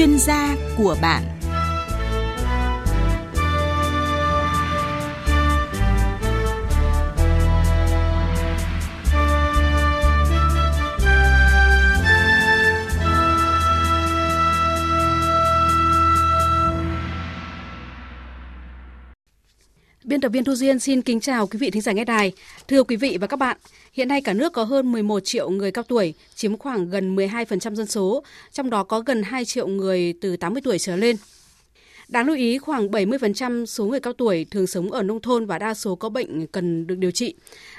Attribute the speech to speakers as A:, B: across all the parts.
A: chuyên gia của bạn.
B: Biên tập viên Thu Duyên xin kính chào quý vị thính giả nghe đài. Thưa quý vị và các bạn, hiện nay cả nước có hơn 11 triệu người cao tuổi, chiếm khoảng gần 12% dân số, trong đó có gần 2 triệu người từ 80 tuổi trở lên. Đáng lưu ý, khoảng 70% số người cao tuổi thường sống ở nông thôn và đa số có bệnh cần được điều trị.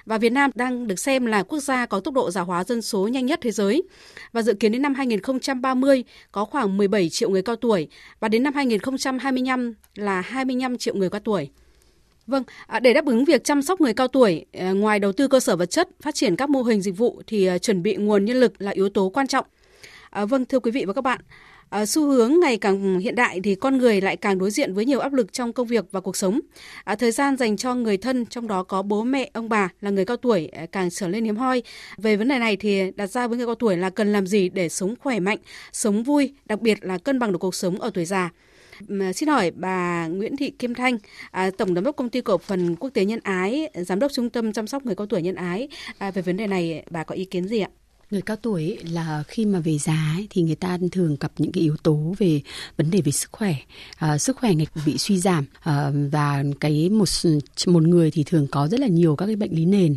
B: Và Việt Nam đang được xem là quốc gia có tốc độ già hóa dân số nhanh nhất thế giới. Và dự kiến đến năm 2030 có khoảng 17 triệu người cao tuổi và đến năm 2025 là 25 triệu người cao tuổi. Vâng, à, để đáp ứng việc chăm sóc người cao tuổi, ờ, ngoài đầu tư cơ sở vật chất, phát triển các mô hình dịch vụ thì ờ, chuẩn bị nguồn nhân lực là yếu tố quan trọng. À, vâng, thưa quý vị và các bạn, à, xu hướng ngày càng hiện đại thì con người lại càng đối diện với nhiều áp lực trong công việc và cuộc sống. thời gian dành cho người thân, trong đó có bố mẹ, ông bà là người cao tuổi càng trở nên hiếm hoi. Về vấn đề này thì đặt ra với người cao tuổi là cần làm gì để sống khỏe mạnh, sống vui, đặc biệt là cân bằng được cuộc sống ở tuổi già. À, xin hỏi bà Nguyễn Thị Kim Thanh, à, Tổng Giám đốc Công ty Cổ phần Quốc tế Nhân Ái, Giám đốc Trung tâm Chăm sóc người cao tuổi Nhân Ái. À, về vấn đề này bà có ý kiến gì ạ?
C: Người cao tuổi là khi mà về già ấy, thì người ta thường gặp những cái yếu tố về vấn đề về sức khỏe. À, sức khỏe ngày bị suy giảm à, và cái một một người thì thường có rất là nhiều các cái bệnh lý nền.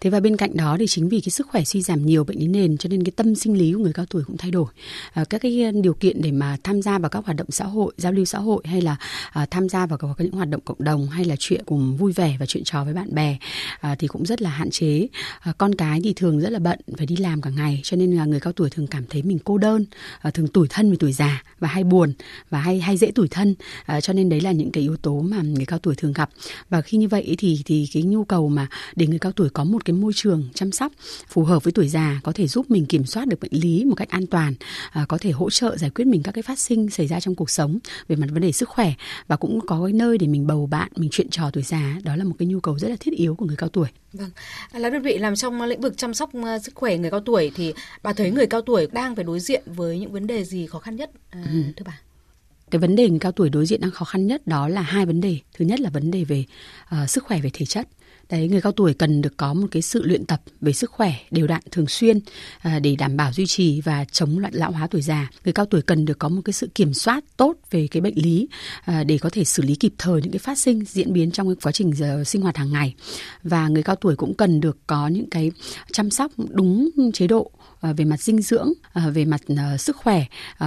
C: Thế và bên cạnh đó thì chính vì cái sức khỏe suy giảm nhiều bệnh lý nền cho nên cái tâm sinh lý của người cao tuổi cũng thay đổi. À, các cái à, điều kiện để mà tham gia vào các hoạt động xã hội giao lưu xã hội hay là à, tham gia vào các những hoạt động cộng đồng hay là chuyện cùng vui vẻ và chuyện trò với bạn bè à, thì cũng rất là hạn chế. À, con cái thì thường rất là bận phải đi làm cả ngày, cho nên là người cao tuổi thường cảm thấy mình cô đơn ờ, thường tủi thân vì tuổi già và hay buồn và hay hay dễ tủi thân. Ờ, cho nên đấy là những cái yếu tố mà người cao tuổi thường gặp. Và khi như vậy thì thì cái nhu cầu mà để người cao tuổi có một cái môi trường chăm sóc phù hợp với tuổi già có thể giúp mình kiểm soát được bệnh lý một cách an toàn ờ, có thể hỗ trợ giải quyết mình các cái phát sinh xảy ra trong cuộc sống về mặt vấn đề sức khỏe và cũng có cái nơi để mình bầu bạn, mình chuyện trò tuổi già. Đó là một cái nhu cầu rất là thiết yếu của người cao tuổi.
B: Vâng, là đơn vị làm trong lĩnh vực chăm sóc sức khỏe người cao tuổi thì bà thấy người cao tuổi đang phải đối diện với những vấn đề gì khó khăn nhất à, ừ. thưa bà?
C: Cái vấn đề người cao tuổi đối diện đang khó khăn nhất đó là hai vấn đề. Thứ nhất là vấn đề về uh, sức khỏe về thể chất đấy người cao tuổi cần được có một cái sự luyện tập về sức khỏe đều đặn thường xuyên à, để đảm bảo duy trì và chống lại lão hóa tuổi già. Người cao tuổi cần được có một cái sự kiểm soát tốt về cái bệnh lý à, để có thể xử lý kịp thời những cái phát sinh diễn biến trong cái quá trình giờ sinh hoạt hàng ngày. Và người cao tuổi cũng cần được có những cái chăm sóc đúng chế độ À, về mặt dinh dưỡng, à, về mặt à, sức khỏe,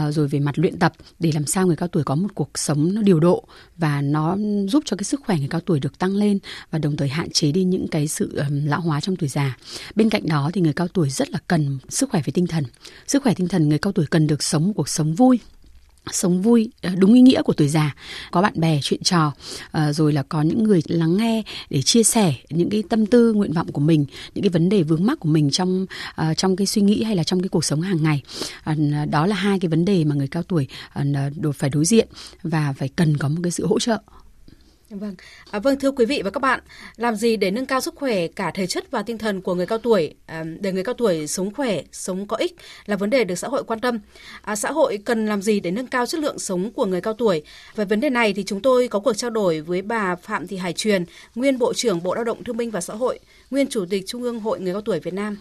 C: rồi về mặt luyện tập để làm sao người cao tuổi có một cuộc sống nó điều độ và nó giúp cho cái sức khỏe người cao tuổi được tăng lên và đồng thời hạn chế đi những cái sự lão hóa trong tuổi già. Bên cạnh đó thì người cao tuổi rất là cần sức khỏe về tinh thần. Sức khỏe tinh thần người cao tuổi cần được sống một cuộc sống vui, sống vui ờ, đúng ý nghĩa của tuổi già. Có bạn bè, chuyện trò ờ, rồi là có những người lắng nghe để chia sẻ những cái tâm tư, nguyện vọng của mình, những cái vấn đề vướng mắc của mình trong ờ, trong cái suy nghĩ hay là trong cái cuộc sống hàng ngày. Đó là hai cái vấn đề mà người cao tuổi phải đối diện và phải cần có một cái sự hỗ trợ.
B: Vâng, à, vâng thưa quý vị và các bạn, làm gì để nâng cao sức khỏe cả thể chất và tinh thần của người cao tuổi, à, để người cao tuổi sống khỏe, sống có ích là vấn đề được xã hội quan tâm. À, xã hội cần làm gì để nâng cao chất lượng sống của người cao tuổi? Về vấn đề này thì chúng tôi có cuộc trao đổi với bà Phạm Thị Hải Truyền, nguyên Bộ trưởng Bộ Lao động Thương binh và Xã hội, nguyên Chủ tịch Trung ương Hội Người cao tuổi Việt Nam.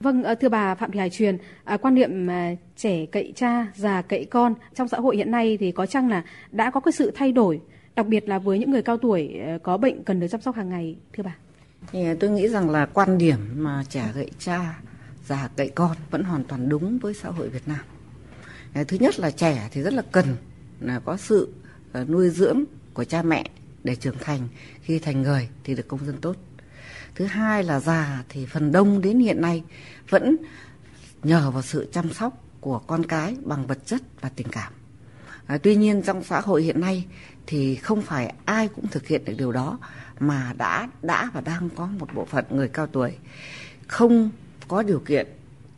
B: Vâng, ờ, thưa bà Phạm Thị Hải Truyền, à, quan niệm à, trẻ cậy cha, già cậy con trong xã hội hiện nay thì có chăng là đã có cái sự thay đổi đặc biệt là với những người cao tuổi ờ, có bệnh cần được chăm sóc hàng ngày, thưa bà.
D: Tôi nghĩ rằng là quan điểm mà trẻ gậy cha, già gậy con vẫn hoàn toàn đúng với xã hội Việt Nam. Ờ, thứ nhất là trẻ thì rất là cần là có sự nuôi dưỡng của cha mẹ để trưởng thành. Khi thành người thì được công dân tốt. Thứ hai là già thì phần đông đến hiện nay vẫn nhờ vào sự chăm sóc của con cái bằng vật chất và tình cảm à, tuy nhiên trong xã hội hiện nay thì không phải ai cũng thực hiện được điều đó mà đã đã và đang có một bộ phận người cao tuổi không có điều kiện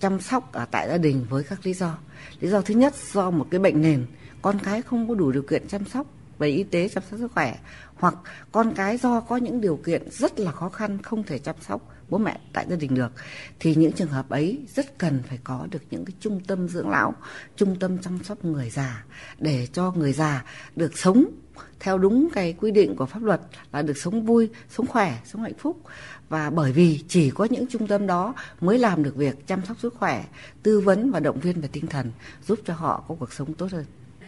D: chăm sóc ở tại gia đình với các lý do. Lý do thứ nhất do một cái bệnh nền con cái không có đủ điều kiện chăm sóc về y tế chăm sóc sức khỏe hoặc con cái do có những điều kiện rất là khó khăn không thể chăm sóc bố mẹ tại gia đình được, thì những trường hợp ấy rất cần phải có được những cái trung tâm dưỡng lão, trung tâm chăm sóc người già để cho người già được sống theo đúng cái quy định của pháp luật, là được sống vui, sống khỏe, sống hạnh phúc. Và bởi vì chỉ có những trung tâm đó mới làm được việc chăm sóc sức khỏe, tư vấn và động viên về tinh thần, giúp cho họ có cuộc sống tốt hơn.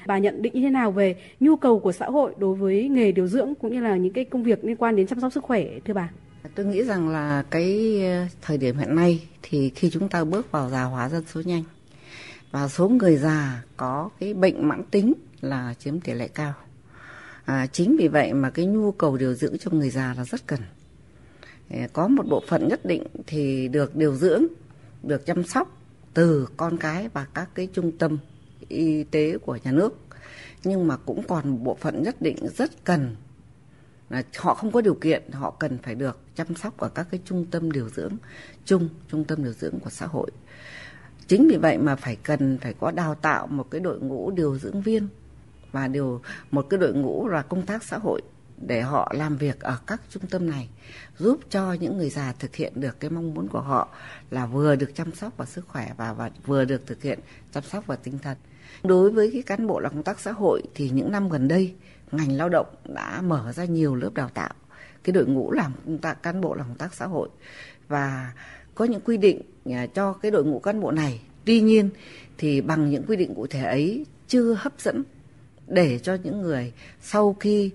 B: Bà nhận định như thế nào về nhu cầu của xã hội đối với nghề điều dưỡng cũng như là những cái công việc liên quan đến chăm sóc sức khỏe, thưa bà?
D: Tôi nghĩ rằng là cái ờ, thời điểm hiện nay thì khi chúng ta bước vào già hóa dân số nhanh và số người già có cái bệnh mãn tính là chiếm tỷ lệ cao. À, chính vì vậy mà cái nhu cầu điều dưỡng cho người già là rất cần. Ờ, có một bộ phận nhất định thì được điều dưỡng được chăm sóc từ con cái và các cái trung tâm y tế của nhà nước. Nhưng mà cũng còn một bộ phận nhất định rất cần là họ không có điều kiện họ cần phải được chăm sóc ở các cái trung tâm điều dưỡng chung trung tâm điều dưỡng của xã hội. Chính vì vậy mà phải cần phải có đào tạo một cái đội ngũ điều dưỡng viên và điều một cái đội ngũ là công tác xã hội để họ làm việc ở các trung tâm này giúp cho những người già thực hiện được cái mong muốn của họ là vừa được chăm sóc và sức khỏe và, và vừa được thực hiện chăm sóc và tinh thần. Đối với cái cán bộ làm công tác xã hội thì những năm gần đây ngành lao động đã mở ra nhiều lớp đào tạo. Cái đội ngũ làm công tác, cán bộ làm công tác xã hội. Và có những quy định à, cho cái đội ngũ cán bộ này. Tuy nhiên thì bằng những quy định cụ thể ấy chưa hấp dẫn để cho những người sau khi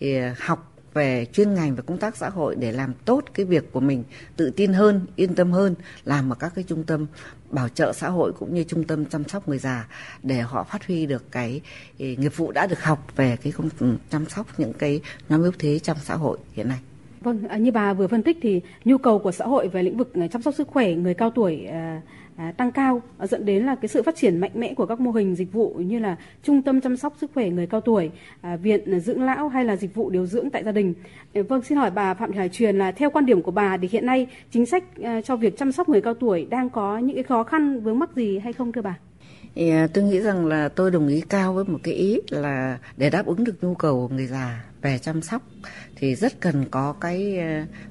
D: à, học về chuyên ngành và công tác xã hội để làm tốt cái việc của mình tự tin hơn yên tâm hơn làm ở các cái trung tâm bảo trợ xã hội cũng như trung tâm chăm sóc người già để họ phát huy được cái ừ, nghiệp vụ đã được học về cái công ừ, chăm sóc những cái nhóm yếu thế trong xã hội hiện nay.
B: Vâng, à, như bà vừa phân tích thì nhu cầu của xã hội về lĩnh vực ừ, chăm sóc sức khỏe người cao tuổi à, à, tăng cao à, dẫn đến là cái sự phát triển mạnh mẽ của các mô hình dịch vụ như là trung tâm chăm sóc sức khỏe người cao tuổi, à, viện dưỡng lão hay là dịch vụ điều dưỡng tại gia đình. À, vâng, xin hỏi bà Phạm Thị Hải Truyền là theo quan điểm của bà thì hiện nay chính sách à, cho việc chăm sóc người cao tuổi đang có những cái khó khăn vướng mắc gì hay không thưa bà?
D: Thì à, tôi nghĩ rằng là tôi đồng ý cao với một cái ý là để đáp ứng được nhu cầu của người già về chăm sóc thì rất cần có cái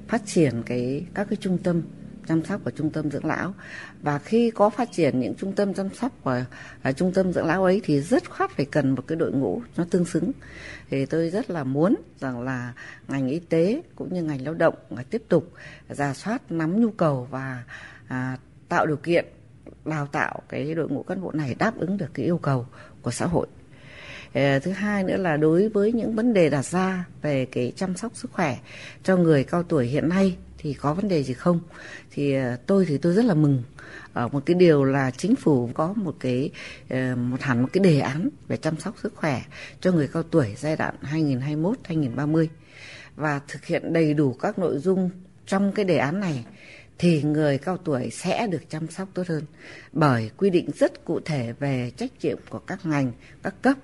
D: phát triển cái các cái trung tâm chăm sóc và trung tâm dưỡng lão và khi có phát triển những trung tâm chăm sóc và ở trung tâm dưỡng lão ấy thì rất khoát phải cần một cái đội ngũ nó tương xứng. Thì tôi rất là muốn rằng là ngành y tế cũng như ngành lao động tiếp tục giả soát nắm nhu cầu và à, tạo điều kiện đào tạo cái đội ngũ cán bộ này đáp ứng được cái yêu cầu của xã hội. Ờ, thứ hai nữa là đối với những vấn đề đặt ra về cái chăm sóc sức khỏe cho người cao tuổi hiện nay thì có vấn đề gì không? Thì ờ, tôi thì tôi rất là mừng ở một cái điều là chính phủ có một cái ờ, một hẳn một cái đề án về chăm sóc sức khỏe cho người cao tuổi giai đoạn 2021 2030 và thực hiện đầy đủ các nội dung trong cái đề án này thì người cao tuổi sẽ được chăm sóc tốt hơn bởi quy định rất cụ thể về trách nhiệm của các ngành, các cấp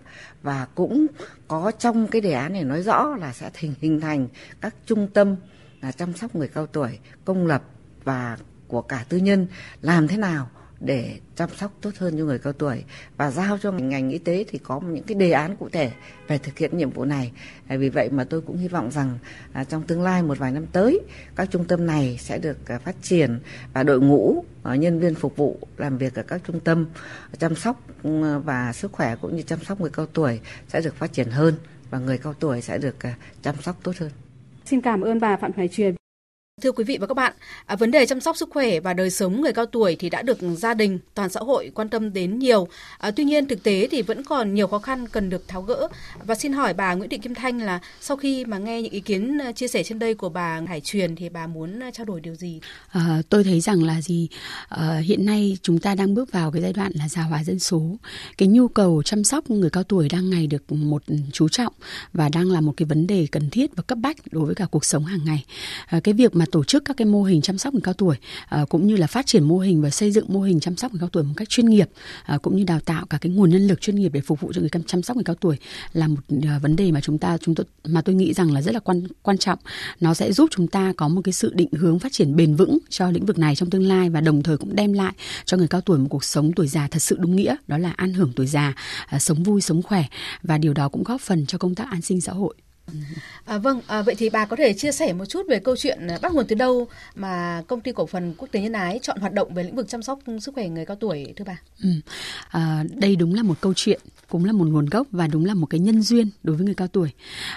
D: và cũng có trong cái đề án này nói rõ là sẽ hình hình thành các trung tâm là chăm sóc người cao tuổi, công lập và của cả tư nhân làm thế nào để chăm sóc tốt hơn cho người cao tuổi và giao cho ngành y tế thì có những cái đề án cụ thể về thực hiện nhiệm vụ này. À, vì vậy mà tôi cũng hy vọng rằng à, trong tương lai một vài năm tới, các trung tâm này sẽ được à, phát triển và đội ngũ nhân viên phục vụ làm việc ở các trung tâm chăm sóc ừ, và sức khỏe cũng như chăm sóc người cao tuổi sẽ được phát triển hơn và người cao tuổi sẽ được chăm sóc tốt hơn.
B: Xin cảm ơn bà Phạm Hoài Truyền. Thưa quý vị và các bạn, à, vấn đề chăm sóc sức khỏe và đời sống người cao tuổi thì đã được gia đình, toàn xã hội quan tâm đến nhiều. À, tuy nhiên thực tế thì vẫn còn nhiều khó khăn cần được tháo gỡ. Và xin hỏi bà Nguyễn Thị Kim Thanh là sau khi mà nghe những ý kiến à, chia sẻ trên đây của bà Hải Truyền thì bà muốn trao đổi điều gì?
C: À, tôi thấy rằng là gì à, hiện nay chúng ta đang bước vào cái giai đoạn là già hóa dân số. Cái nhu cầu chăm sóc người cao tuổi đang ngày được một chú trọng và đang là một cái vấn đề cần thiết và cấp bách đối với cả cuộc sống hàng ngày. À, cái việc mà mà tổ chức các cái mô hình chăm sóc người cao tuổi à, cũng như là phát triển mô hình và xây dựng mô hình chăm sóc người cao tuổi một cách chuyên nghiệp à, cũng như đào tạo cả cái nguồn nhân lực chuyên nghiệp để phục vụ cho người chăm sóc người cao tuổi là một à, vấn đề mà chúng ta chúng tôi mà tôi nghĩ rằng là rất là quan quan trọng. Nó sẽ giúp chúng ta có một cái sự định hướng phát triển bền vững cho lĩnh vực này trong tương lai và đồng thời cũng đem lại cho người cao tuổi một cuộc sống tuổi già thật sự đúng nghĩa đó là an hưởng tuổi già à, sống vui sống khỏe. Và điều đó cũng góp phần cho công tác an sinh xã hội.
B: À, vâng, à, vậy thì bà có thể chia sẻ một chút về câu chuyện à, bắt nguồn từ đâu mà công ty cổ phần quốc tế nhân ái chọn hoạt động về lĩnh vực chăm sóc sức khỏe người cao tuổi thưa bà?
C: Ừ. À, đây đúng là một câu chuyện cũng là một nguồn gốc và đúng là một cái nhân duyên đối với người cao tuổi.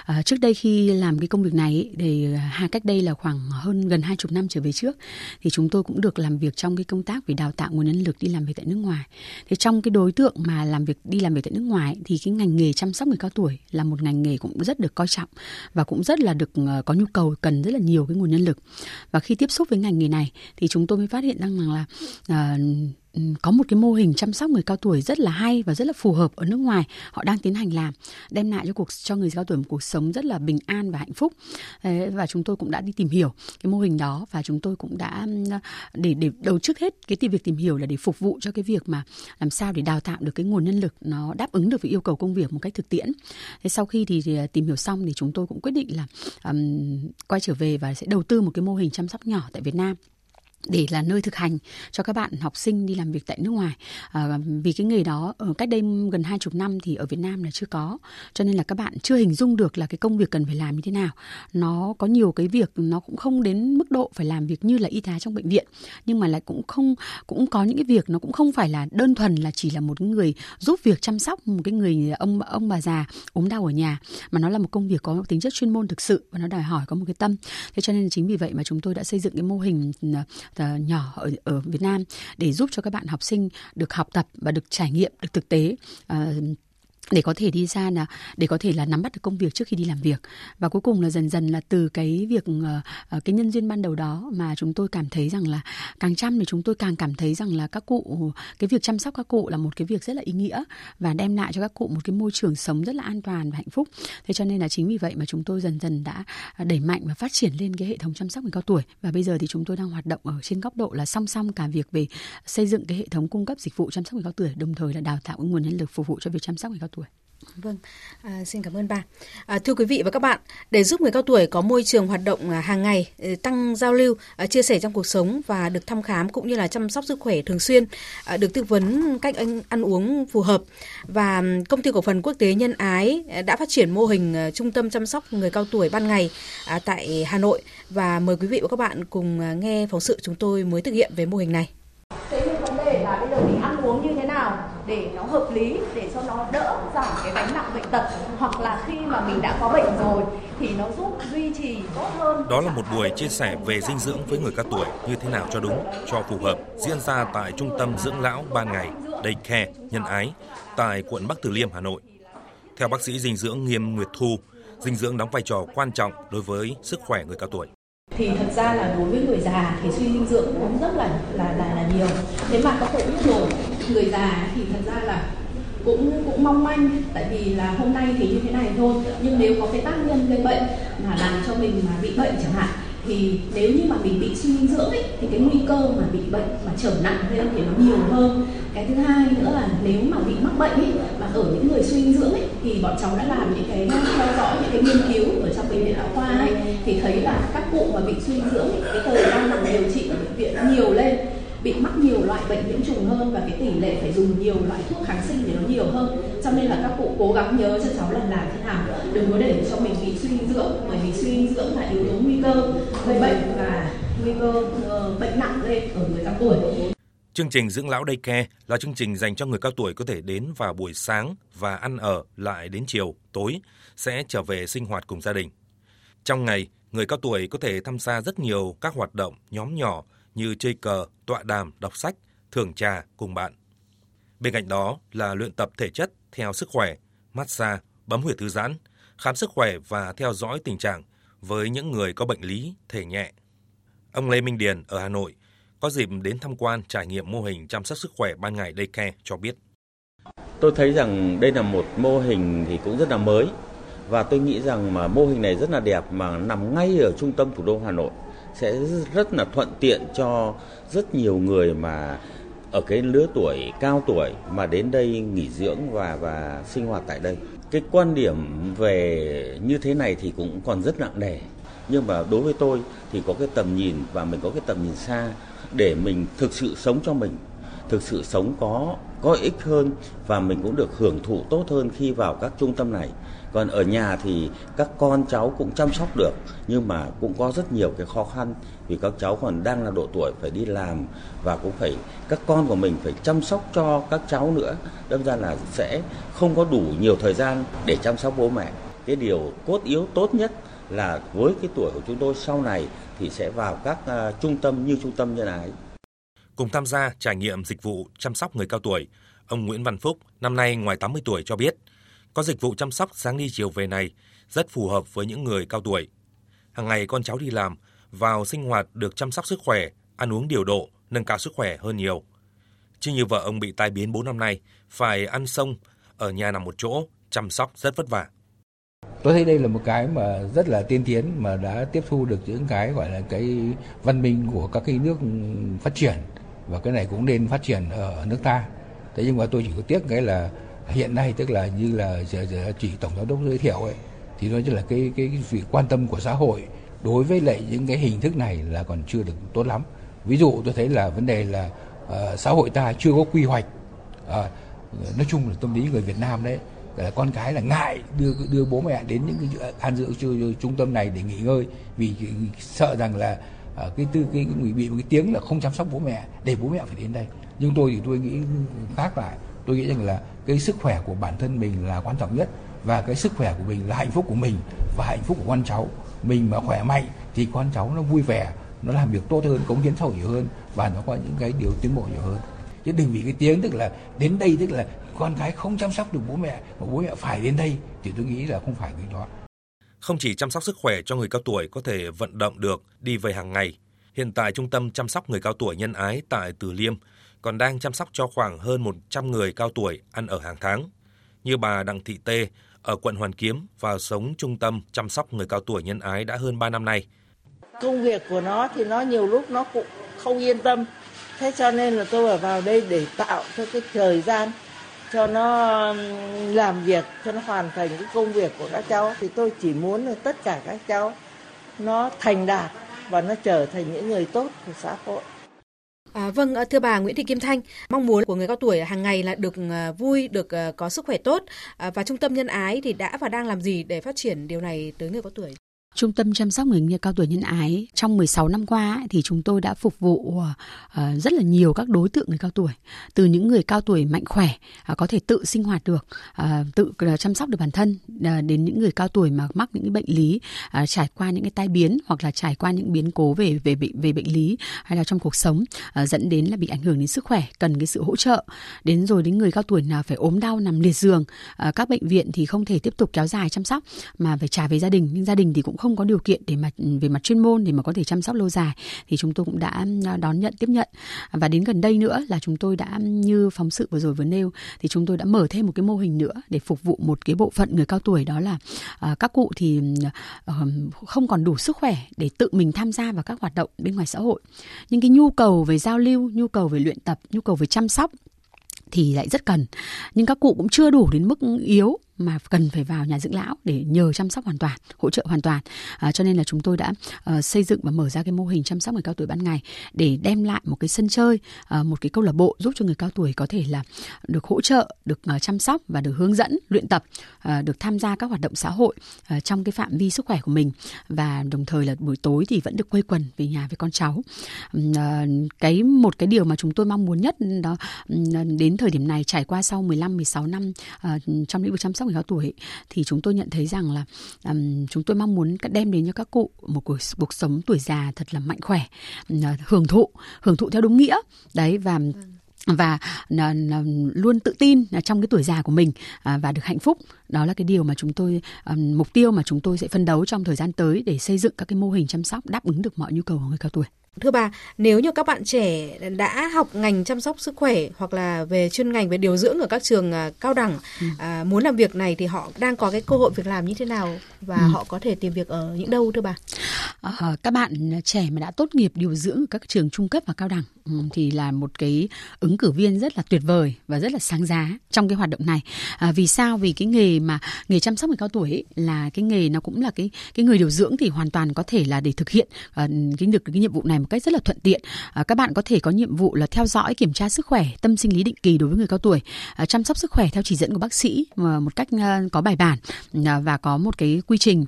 C: À, trước đây khi làm cái công việc này thì à, hai cách đây là khoảng hơn gần hai chục năm trở về trước thì chúng tôi cũng được làm việc trong cái công tác về đào tạo nguồn nhân lực đi làm việc tại nước ngoài. Thì trong cái đối tượng mà làm việc đi làm việc tại nước ngoài thì cái ngành nghề chăm sóc người cao tuổi là một ngành nghề cũng rất được coi trọng và cũng rất là được à, có nhu cầu cần rất là nhiều cái nguồn nhân lực. Và khi tiếp xúc với ngành nghề này thì chúng tôi mới phát hiện rằng là uh, Ừ, có một cái mô hình chăm sóc người cao tuổi rất là hay và rất là phù hợp ở nước ngoài. Họ đang tiến hành làm đem lại cho cuộc cho người cao tuổi một cuộc sống rất là bình an và hạnh phúc. Và chúng tôi cũng đã đi tìm hiểu cái mô hình đó và chúng tôi cũng đã để để đầu trước hết cái việc tìm hiểu là để phục vụ cho cái việc mà làm sao để đào tạo được cái nguồn nhân lực nó đáp ứng được với yêu cầu công việc một cách thực tiễn. Thế sau khi thì, thì à, tìm hiểu xong thì chúng tôi cũng quyết định là um, quay trở về và sẽ đầu tư một cái mô hình chăm sóc nhỏ tại Việt Nam để là nơi thực hành cho các bạn học sinh đi làm việc tại nước ngoài. À, vì cái nghề đó ở cách đây gần hai chục năm thì ở Việt Nam là chưa có cho nên là các bạn chưa hình dung được là cái công việc cần phải làm như thế nào. Nó có nhiều cái việc nó cũng không đến mức độ phải làm việc như là y tá trong bệnh viện nhưng mà lại cũng không cũng có những cái việc nó cũng không phải là đơn thuần là chỉ là một người giúp việc chăm sóc một cái người ông ông bà già ốm đau ở nhà mà nó là một công việc có tính chất chuyên môn thực sự và nó đòi hỏi có một cái tâm. Thế cho nên chính vì vậy mà chúng tôi đã xây dựng cái mô hình ờ, Ờ, nhỏ ở ở Việt Nam để giúp cho các bạn học sinh được học tập và được trải nghiệm được thực tế. Uh, để có thể đi ra là, để có thể là nắm bắt được công việc trước khi đi làm việc. Và cuối cùng là dần dần là từ cái việc ờ, ờ, cái nhân duyên ban đầu đó mà chúng tôi cảm thấy rằng là càng chăm thì chúng tôi càng cảm thấy rằng là các cụ, cái việc chăm sóc các cụ là một cái việc rất là ý nghĩa và đem lại cho các cụ một cái môi trường sống rất là an toàn và hạnh phúc. Thế cho nên là chính vì vậy mà chúng tôi dần dần đã à, đẩy mạnh và phát triển lên cái hệ thống chăm sóc người cao tuổi. Và bây giờ thì chúng tôi đang hoạt động ở trên góc độ là song song cả việc về xây dựng cái hệ thống cung cấp dịch vụ chăm sóc người cao tuổi, đồng thời là đào tạo nguồn nhân lực phục vụ cho việc chăm sóc người cao tuổi.
B: Vâng, à, xin cảm ơn bà. À, thưa quý vị và các bạn, để giúp người cao tuổi có môi trường hoạt động à, hàng ngày, ờ, tăng giao lưu, à, chia sẻ trong cuộc sống và được thăm khám cũng như là chăm sóc sức khỏe thường xuyên, à, được tư vấn cách ăn, ăn uống phù hợp và công ty cổ phần quốc tế Nhân Ái đã phát triển mô hình ờ, trung tâm chăm sóc người cao tuổi ban ngày tại Hà Nội và mời quý vị và các bạn cùng nghe phóng sự chúng tôi mới thực hiện về mô hình này.
A: Thế nhưng vấn đề là bây giờ mình ăn uống như thế nào để nó hợp lý để cho nó đỡ giảm cái gánh nặng bệnh tật hoặc là khi mà mình đã có bệnh rồi thì nó giúp duy trì tốt hơn.
E: Đó là một buổi chia sẻ về dinh dưỡng với người cao tuổi như thế nào cho đúng, cho phù hợp diễn ra tại trung tâm dưỡng lão ban ngày Daycare Nhân Ái tại quận Bắc Từ Liêm, Hà Nội. Theo bác sĩ dinh dưỡng Nghiêm Nguyệt Thu, dinh dưỡng đóng vai trò quan trọng đối với sức khỏe người cao tuổi
A: thì thật ra là đối với người già thì suy dinh dưỡng cũng rất là là là, là nhiều thế mà có thể biết rồi người già thì thật ra là cũng cũng mong manh tại vì là hôm nay thì như thế này thôi. Nhưng nếu có cái tác nhân gây bệnh mà làm cho mình mà bị bệnh chẳng hạn thì nếu như mà mình bị suy dinh dưỡng ấy, thì cái nguy cơ mà bị bệnh mà trở nặng lên thì nó nhiều hơn. Cái thứ hai nữa là nếu mà bị mắc bệnh ấy, mà ở những người suy dinh dưỡng ấy, thì bọn cháu đã làm những cái theo dõi những cái nghiên cứu ở trong bệnh viện lão khoa ấy, thì thấy là các cụ mà bị suy dinh dưỡng ấy, cái thời gian nằm điều trị ở bệnh viện nhiều lên bị mắc nhiều loại bệnh nhiễm trùng hơn và cái tỷ lệ phải dùng nhiều loại thuốc kháng sinh thì nó nhiều hơn. Cho nên là các cụ cố gắng nhớ cho cháu lần làm thế nào. Đừng có để cho mình bị suy dinh dưỡng bởi vì suy dinh dưỡng là yếu tố nguy cơ. Gây bệnh và nguy cơ uh, bệnh nặng lên ở người cao tuổi.
E: Chương trình Dưỡng lão Daycare là chương trình dành cho người cao tuổi có thể đến vào buổi sáng và ăn ở lại đến chiều, tối, sẽ trở về sinh hoạt cùng gia đình. Trong ngày, người cao tuổi có thể tham gia rất nhiều các hoạt động nhóm nhỏ như chơi cờ, tọa đàm, đọc sách, thưởng trà cùng bạn. Bên cạnh đó là luyện tập thể chất theo sức khỏe, massage, bấm huyệt thư giãn, khám sức khỏe và theo dõi tình trạng với những người có bệnh lý thể nhẹ. Ông Lê Minh Điền ở Hà Nội có dịp đến tham quan trải nghiệm mô hình chăm sóc sức khỏe ban ngày Daycare cho biết.
F: Tôi thấy rằng đây là một mô hình thì cũng rất là mới và tôi nghĩ rằng mà mô hình này rất là đẹp mà nằm ngay ở trung tâm thủ đô Hà Nội sẽ rất là thuận tiện cho rất nhiều người mà ở cái lứa tuổi cao tuổi mà đến đây nghỉ dưỡng và và sinh hoạt tại đây. Cái quan điểm về như thế này thì cũng còn rất nặng nề. Nhưng mà đối với tôi thì có cái tầm nhìn và mình có cái tầm nhìn xa để mình thực sự sống cho mình, thực sự sống có có ích hơn và mình cũng được hưởng thụ tốt hơn khi vào các trung tâm này còn ở nhà thì các con cháu cũng chăm sóc được nhưng mà cũng có rất nhiều cái khó khăn vì các cháu còn đang là độ tuổi phải đi làm và cũng phải các con của mình phải chăm sóc cho các cháu nữa. Đâm ra là sẽ không có đủ nhiều thời gian để chăm sóc bố mẹ. Cái điều cốt yếu tốt nhất là với cái tuổi của chúng tôi sau này thì sẽ vào các uh, trung tâm như trung tâm nhân ái
E: cùng tham gia trải nghiệm dịch vụ chăm sóc người cao tuổi ông Nguyễn Văn Phúc năm nay ngoài 80 tuổi cho biết có dịch vụ chăm sóc sáng đi chiều về này rất phù hợp với những người cao tuổi. Hàng ngày con cháu đi làm, vào sinh hoạt được chăm sóc sức khỏe, ăn uống điều độ, nâng cao sức khỏe hơn nhiều. Chứ như vợ ông bị tai biến 4 năm nay, phải ăn sông, ở nhà nằm một chỗ, chăm sóc rất vất vả.
G: Tôi thấy đây là một cái mà rất là tiên tiến mà đã tiếp thu được những cái gọi là cái văn minh của các cái nước phát triển và cái này cũng nên phát triển ở nước ta. Thế nhưng mà tôi chỉ có tiếc cái là hiện nay tức là như là chỉ tổng giám đốc giới thiệu ấy thì nó chỉ là cái cái sự quan tâm của xã hội đối với lại những cái hình thức này là còn chưa được tốt lắm. Ví dụ tôi thấy là vấn đề là uh, xã hội ta chưa có quy hoạch uh, nói chung là tâm lý người Việt Nam đấy là con cái là ngại đưa đưa bố mẹ đến những cái an dưỡng trung tâm này để nghỉ ngơi vì sợ rằng là uh, cái tư cái bị bị một cái tiếng là không chăm sóc bố mẹ để bố mẹ phải đến đây. Nhưng tôi thì tôi nghĩ khác lại. Tôi nghĩ rằng là cái sức khỏe của bản thân mình là quan trọng nhất và cái sức khỏe của mình là hạnh phúc của mình và hạnh phúc của con cháu. Mình mà khỏe mạnh thì con cháu nó vui vẻ, nó làm việc tốt hơn, cống hiến sâu nhiều hơn và nó có những cái điều tiến bộ nhiều hơn. Chứ đừng vì cái tiếng tức là đến đây, tức là con cái không chăm sóc được bố mẹ mà bố mẹ phải đến đây thì tôi nghĩ là không phải cái đó.
E: Không chỉ chăm sóc sức khỏe cho người cao tuổi có thể vận động được đi về hàng ngày, hiện tại trung tâm chăm sóc người cao tuổi nhân ái tại Từ Liêm còn đang chăm sóc cho khoảng hơn 100 người cao tuổi ăn ở hàng tháng. Như bà Đặng Thị Tê ở quận Hoàn Kiếm và sống trung tâm chăm sóc người cao tuổi nhân ái đã hơn 3 năm nay.
H: Công việc của nó thì nó nhiều lúc nó cũng không yên tâm. Thế cho nên là tôi ở vào đây để tạo cho cái thời gian cho nó làm việc, cho nó hoàn thành cái công việc của các cháu. Thì tôi chỉ muốn là tất cả các cháu nó thành đạt và nó trở thành những người tốt của xã hội.
B: À, vâng, ờ, thưa bà Nguyễn Thị Kim Thanh, mong muốn của người cao tuổi hàng ngày là được ờ, vui, được ờ, có sức khỏe tốt và trung tâm nhân ái thì đã và đang làm gì để phát triển điều này tới người cao tuổi?
C: Trung tâm chăm sóc người cao tuổi nhân ái trong 16 năm qua thì chúng tôi đã phục vụ uh, rất là nhiều các đối tượng người cao tuổi, từ những người cao tuổi mạnh khỏe uh, có thể tự sinh hoạt được, uh, tự chăm sóc được bản thân đến những người cao tuổi mà mắc những cái bệnh lý, trải qua những cái tai biến hoặc là trải qua những biến cố về về bệnh về bệnh lý hay là trong cuộc sống dẫn đến là bị ảnh hưởng đến sức khỏe, cần cái sự hỗ trợ. Đến rồi đến người cao tuổi nào phải ốm đau nằm liệt giường, các bệnh viện thì không thể tiếp tục kéo dài chăm sóc mà phải trả về gia đình, nhưng gia đình thì cũng không có điều kiện để mà về mặt chuyên môn để mà có thể chăm sóc lâu dài thì chúng tôi cũng đã à, đón nhận tiếp nhận. Và đến gần đây nữa là chúng tôi đã như phóng sự vừa rồi vừa nêu thì chúng tôi đã mở thêm một cái mô hình nữa để phục vụ một cái bộ phận người cao tuổi đó là uh, các cụ thì uh, không còn đủ sức khỏe để tự mình tham gia vào các hoạt động bên ngoài xã hội. Nhưng cái nhu cầu về giao lưu nhu cầu về luyện tập nhu cầu về chăm sóc thì lại rất cần. Nhưng các cụ cũng chưa đủ đến mức yếu mà cần phải vào nhà dưỡng lão để nhờ chăm sóc hoàn toàn hỗ trợ hoàn toàn. À, cho nên là chúng tôi đã uh, xây dựng và mở ra cái mô hình chăm sóc người cao tuổi ban ngày để đem lại một cái sân chơi uh, một cái câu lạc bộ giúp cho người cao tuổi có thể là được hỗ trợ được uh, chăm sóc và được hướng dẫn luyện tập uh, được tham gia các hoạt động xã hội uh, trong cái phạm vi sức khỏe của mình. Và đồng thời là buổi tối thì vẫn được quây quần về nhà với con cháu. Uh, cái một cái điều mà chúng tôi mong muốn nhất đó đến thời điểm này trải qua sau 15 16 năm uh, trong lĩnh vực chăm sóc người cao tuổi thì chúng tôi nhận thấy rằng là um, chúng tôi mong muốn đem đến cho các cụ một cuộc, cuộc sống tuổi già thật là mạnh khỏe uh, hưởng thụ hưởng thụ theo đúng nghĩa. Đấy và và luôn tự tin trong cái tuổi già của mình à, và được hạnh phúc. Đó là cái điều mà chúng tôi mục tiêu mà chúng tôi sẽ phân đấu trong thời gian tới để xây dựng các cái mô hình chăm sóc đáp ứng được mọi nhu cầu của người cao tuổi
B: Thưa bà, nếu như các bạn trẻ đã học ngành chăm sóc sức khỏe hoặc là về chuyên ngành về điều dưỡng ở các trường à, cao đẳng ừ. à, muốn làm việc này thì họ đang có cái cơ hội việc làm như thế nào và ừ. họ có thể tìm việc ở những đâu thưa bà?
C: À, các bạn trẻ mà đã tốt nghiệp điều dưỡng ở các trường trung cấp và cao đẳng Ừ, thì là một cái ứng cử viên rất là tuyệt vời và rất là sáng giá trong cái hoạt động này. À, vì sao? Vì cái nghề mà nghề chăm sóc người cao tuổi ấy, là cái nghề nó cũng là cái cái người điều dưỡng thì hoàn toàn có thể là để thực hiện à, cái được cái nhiệm vụ này một cách rất là thuận tiện. à, các bạn có thể có nhiệm vụ là theo dõi kiểm tra sức khỏe, tâm sinh lý định kỳ đối với người cao tuổi, à, chăm sóc sức khỏe theo chỉ dẫn của bác sĩ à, một cách à, có bài bản à, và có một cái quy trình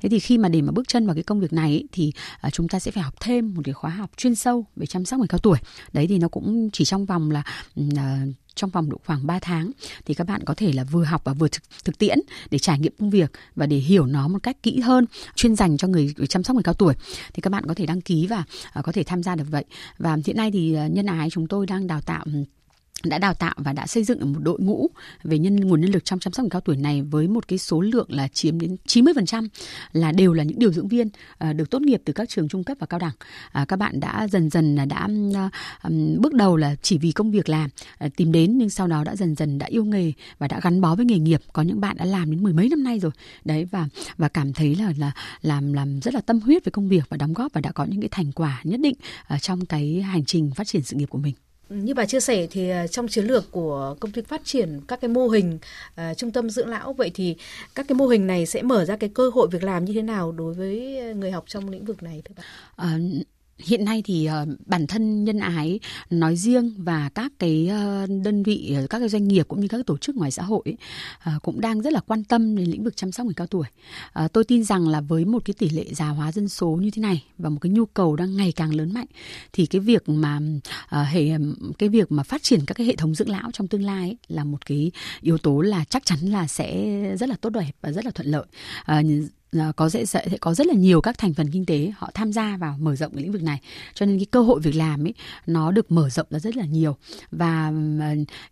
C: Thế thì khi mà để mà bước chân vào cái công việc này ấy, thì à, chúng ta sẽ phải học thêm một cái khóa học chuyên sâu về chăm sóc người cao tuổi. Đấy thì nó cũng chỉ trong vòng là à, trong vòng độ khoảng 3 tháng. Thì các bạn có thể là vừa học và vừa thực, thực tiễn để trải nghiệm công việc và để hiểu nó một cách kỹ hơn chuyên dành cho người, người chăm sóc người cao tuổi. Thì các bạn có thể đăng ký và uh, có thể tham gia được vậy. Và hiện nay thì uh, nhân ái chúng tôi đang đào tạo đã đào tạo và đã xây dựng một đội ngũ về nhân, nguồn nhân lực trong chăm sóc người cao tuổi này với một cái số lượng là chiếm đến 90% là đều là những điều dưỡng viên à, được tốt nghiệp từ các trường trung cấp và cao đẳng. À, các bạn đã dần dần là đã à, bước đầu là chỉ vì công việc làm tìm đến nhưng sau đó đã dần dần đã yêu nghề và đã gắn bó với nghề nghiệp. Có những bạn đã làm đến mười mấy năm nay rồi. Đấy, và và cảm thấy là là làm làm rất là tâm huyết với công việc và đóng góp và đã có những cái thành quả nhất định trong cái hành trình phát triển sự nghiệp của mình.
B: Như bà chia sẻ thì à, trong chiến lược của công ty phát triển các cái mô hình uh, trung tâm dưỡng lão vậy thì các cái mô hình này sẽ mở ra cái cơ hội việc làm như thế nào đối với người học trong lĩnh vực này thưa bà?
C: Uh, hiện nay thì ờ, bản thân nhân ái nói riêng và các cái ờ, đơn vị ờ, các cái doanh nghiệp cũng như các tổ chức ngoài xã hội ấy, cũng đang rất là quan tâm đến lĩnh vực chăm sóc người cao tuổi. Tôi tin rằng là với một cái tỷ lệ già hóa dân số như thế này và một cái nhu cầu đang ngày càng lớn mạnh thì cái việc mà hệ cái việc mà phát triển các cái hệ thống dưỡng lão trong tương lai ấy, là một cái yếu tố là chắc chắn là sẽ rất là tốt đẹp và rất là thuận lợi. Ờ, có sẽ sẽ có rất là nhiều các thành phần kinh tế họ tham gia vào mở rộng cái lĩnh vực này. Cho nên cái cơ hội việc làm ấy, nó được mở rộng ra rất là nhiều. Và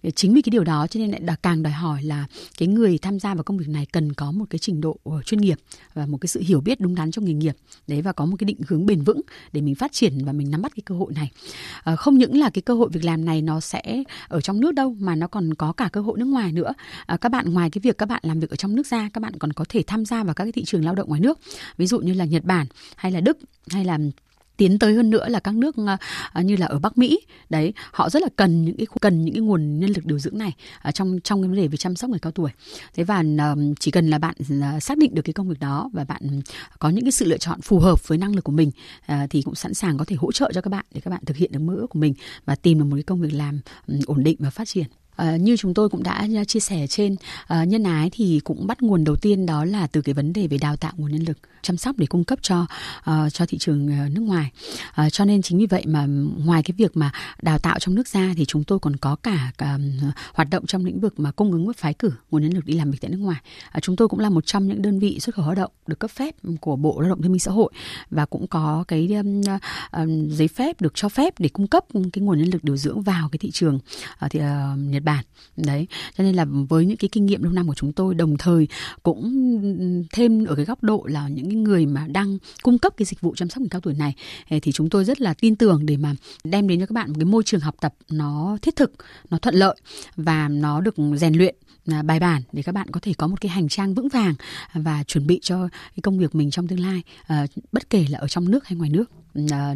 C: ờ, chính vì cái điều đó cho nên lại càng đòi hỏi là cái người tham gia vào công việc này cần có một cái trình độ ờ, chuyên nghiệp và một cái sự hiểu biết đúng đắn trong nghề nghiệp. Đấy, và có một cái định hướng bền vững để mình phát triển và mình nắm bắt cái cơ hội này. Không những là cái cơ hội việc làm này nó sẽ ở trong nước đâu, mà nó còn có cả cơ hội nước ngoài nữa. Các bạn, ngoài cái việc các bạn làm việc ở trong nước ra, các bạn còn có thể tham gia vào các cái thị trường lao động ngoài nước, ví dụ như là Nhật Bản hay là Đức hay là tiến tới hơn nữa là các nước ờ, ờ, như là ở Bắc Mỹ. Đấy, họ rất là cần những cái cần những cái nguồn nhân lực điều dưỡng này ở trong trong cái vấn đề về chăm sóc người cao tuổi. Thế và chỉ cần là bạn xác định được cái công việc đó và bạn có những cái sự lựa chọn phù hợp với năng lực của mình thì cũng sẵn sàng có thể hỗ trợ cho các bạn để các bạn thực hiện được mơ ước của mình và tìm được một cái công việc làm ổn định và phát triển. À, như chúng tôi cũng đã à, chia sẻ trên à, nhân ái thì cũng bắt nguồn đầu tiên đó là từ cái vấn đề về đào tạo nguồn nhân lực chăm sóc để cung cấp cho uh, cho thị trường uh, nước ngoài. Uh, cho nên chính vì vậy mà ngoài cái việc mà đào tạo trong nước ra thì chúng tôi còn có cả, cả uh, hoạt động trong lĩnh vực mà cung ứng với phái cử nguồn nhân lực đi làm việc tại nước ngoài. Uh, chúng tôi cũng là một trong những đơn vị xuất khẩu lao động được cấp phép của bộ lao động thương minh xã hội và cũng có cái um, uh, giấy phép được cho phép để cung cấp cái nguồn nhân lực điều dưỡng vào cái thị trường. Uh, thì, uh, Nhật Bản. Đấy cho nên là với những cái kinh nghiệm lâu năm của chúng tôi đồng thời cũng thêm ở cái góc độ là những cái người mà đang cung cấp cái dịch vụ chăm sóc người cao tuổi này ờ, thì chúng tôi rất là tin tưởng để mà đem đến cho các bạn một cái môi trường học tập nó thiết thực, nó thuận lợi và nó được rèn luyện à, bài bản để các bạn có thể có một cái hành trang vững vàng và chuẩn bị cho cái công việc mình trong tương lai ờ, bất kể là ở trong nước hay ngoài nước. Ờ,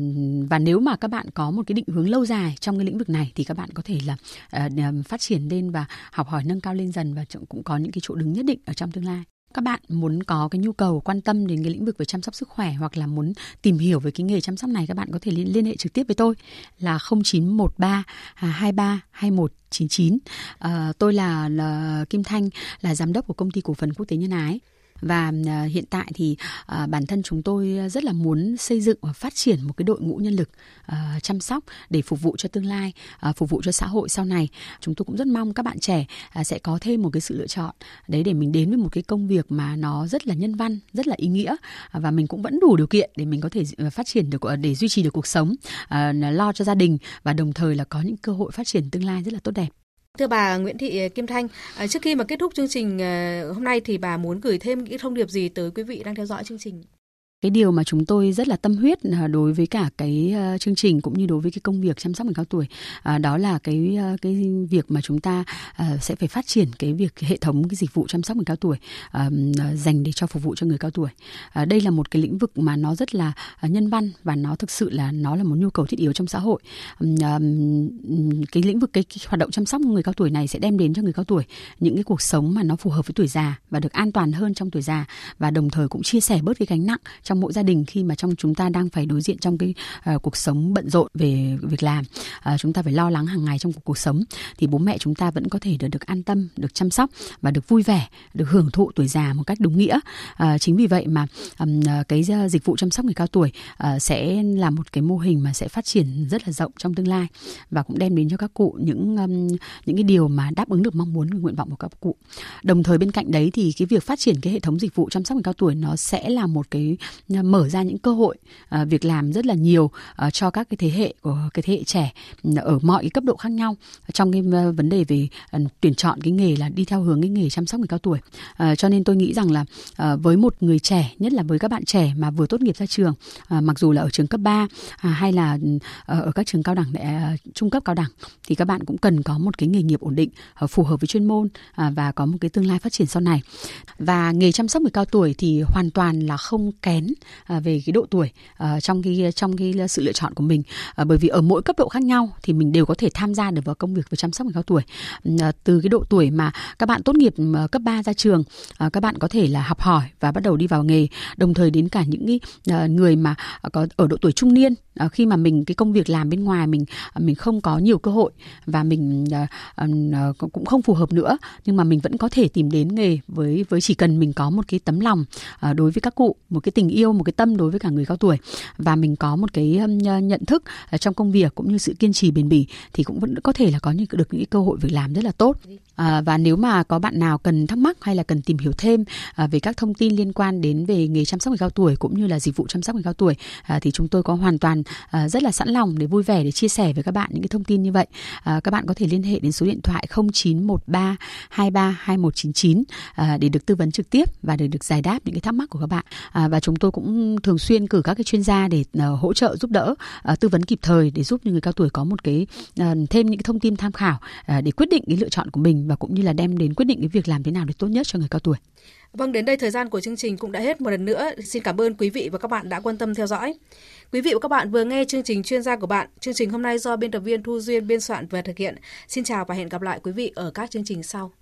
C: và nếu mà các bạn có một cái định hướng lâu dài trong cái lĩnh vực này thì các bạn có thể là ờ, ờ, phát triển lên và học hỏi nâng cao lên dần và cũng có những cái chỗ đứng nhất định ở trong tương lai các bạn muốn có cái nhu cầu quan tâm đến cái lĩnh vực về chăm sóc sức khỏe hoặc là muốn tìm hiểu về cái nghề chăm sóc này các bạn có thể liên, liên hệ trực tiếp với tôi là 0913 23 21 99. À, tôi là, là Kim Thanh là giám đốc của công ty cổ phần quốc tế Nhân Ái và ờ, hiện tại thì ờ, bản thân chúng tôi rất là muốn xây dựng và phát triển một cái đội ngũ nhân lực ờ, chăm sóc để phục vụ cho tương lai phục vụ cho xã hội sau này. Chúng tôi cũng rất mong các bạn trẻ sẽ có thêm một cái sự lựa chọn đấy để mình đến với một cái công việc mà nó rất là nhân văn, rất là ý nghĩa và mình cũng vẫn đủ điều kiện để mình có thể phát triển được để duy trì được cuộc sống lo cho gia đình và đồng thời là có những cơ hội phát triển tương lai rất là tốt đẹp.
B: Thưa bà Nguyễn Thị ờ, Kim Thanh, ờ, trước khi mà kết thúc chương trình ờ, hôm nay thì bà muốn gửi thêm những thông điệp gì tới quý vị đang theo dõi chương trình?
C: Cái điều mà chúng tôi rất là tâm huyết à, đối với cả cái à, chương trình cũng như đối với cái công việc chăm sóc người cao tuổi à, đó là cái cái việc mà chúng ta sẽ phải phát triển cái việc hệ thống cái dịch vụ chăm sóc người cao tuổi dành để cho phục vụ cho người cao tuổi. Đây là một cái lĩnh vực mà nó rất là nhân văn và nó thực sự là nó là một nhu cầu thiết yếu trong xã hội. Cái lĩnh vực cái, cái hoạt động chăm sóc người cao tuổi này sẽ đem đến cho người cao tuổi những cái cuộc sống mà nó phù hợp với tuổi già và được an toàn hơn trong tuổi già và đồng thời cũng chia sẻ bớt cái gánh nặng trong mỗi gia đình khi mà trong chúng ta đang phải đối diện trong cái uh, cuộc sống bận rộn về việc làm. Uh, chúng ta phải lo lắng hàng ngày trong cuộc, cuộc sống. Thì bố mẹ chúng ta vẫn có thể được được an tâm được chăm sóc và được vui vẻ được hưởng thụ tuổi già một cách đúng nghĩa. Uh, chính vì vậy mà um, cái dịch vụ chăm sóc người cao tuổi uh, sẽ là một cái mô hình mà sẽ phát triển rất là rộng trong tương lai và cũng đem đến cho các cụ những um, những cái điều mà đáp ứng được mong muốn nguyện vọng của các cụ. Đồng thời bên cạnh đấy thì cái việc phát triển cái hệ thống dịch vụ chăm sóc người cao tuổi nó sẽ là một cái mở ra những cơ hội à, việc làm rất là nhiều à, cho các cái thế hệ của cái thế hệ trẻ à, ở mọi cái cấp độ khác nhau. Trong cái vấn đề về tuyển chọn cái nghề là đi theo hướng cái nghề chăm sóc người cao tuổi. Cho nên tôi nghĩ rằng là với một người trẻ, nhất là với các bạn trẻ mà vừa tốt nghiệp ra trường mặc dù là ở trường cấp 3 hay là ở các trường cao đẳng trung cấp cao đẳng, thì các bạn cũng cần có một cái nghề nghiệp ổn định phù hợp với chuyên môn và có một cái tương lai phát triển sau này. Và nghề chăm sóc người cao tuổi thì hoàn toàn là không kén À, về cái độ tuổi à, trong cái trong cái sự lựa chọn của mình. À, bởi vì ở mỗi cấp độ khác nhau thì mình đều có thể tham gia được vào công việc về chăm sóc người cao tuổi. Ừ, à, từ cái độ tuổi mà các bạn tốt nghiệp à, cấp 3 ra trường à, các bạn có thể là học hỏi và bắt đầu đi vào nghề. Đồng thời đến cả những cái người mà có ở độ tuổi trung niên khi mà mình cái công việc làm bên ngoài mình mình không có nhiều cơ hội và mình cũng không phù hợp nữa nhưng mà mình vẫn có thể tìm đến nghề với với chỉ cần mình có một cái tấm lòng đối với các cụ một cái tình yêu một cái tâm đối với cả người cao tuổi. Và mình có một cái nhận thức trong công việc cũng như sự kiên trì bền bỉ thì cũng vẫn có thể là có những được những cơ hội việc làm rất là tốt. À, và nếu mà có bạn nào cần thắc mắc hay là cần tìm hiểu thêm à, về các thông tin liên quan đến về nghề chăm sóc người cao tuổi cũng như là dịch vụ chăm sóc người cao tuổi à, thì chúng tôi có hoàn toàn à, rất là sẵn lòng để vui vẻ để chia sẻ với các bạn những cái thông tin như vậy. À, các bạn có thể liên hệ đến số điện thoại 0913 23 2199 à, để được tư vấn trực tiếp và để được giải đáp những cái thắc mắc của các bạn. À, và chúng tôi tôi cũng thường xuyên cử các cái chuyên gia để uh, hỗ trợ giúp đỡ uh, tư vấn kịp thời để giúp những người cao tuổi có một cái uh, thêm những cái thông tin tham khảo uh, để quyết định cái lựa chọn của mình và cũng như là đem đến quyết định cái việc làm thế nào để tốt nhất cho người cao tuổi.
B: Vâng, đến đây thời gian của chương trình cũng đã hết một lần nữa. Xin cảm ơn quý vị và các bạn đã quan tâm theo dõi. Quý vị và các bạn vừa nghe chương trình chuyên gia của bạn. Chương trình hôm nay do biên tập viên Thu Duyên biên soạn và thực hiện. Xin chào và hẹn gặp lại quý vị ở các chương trình sau.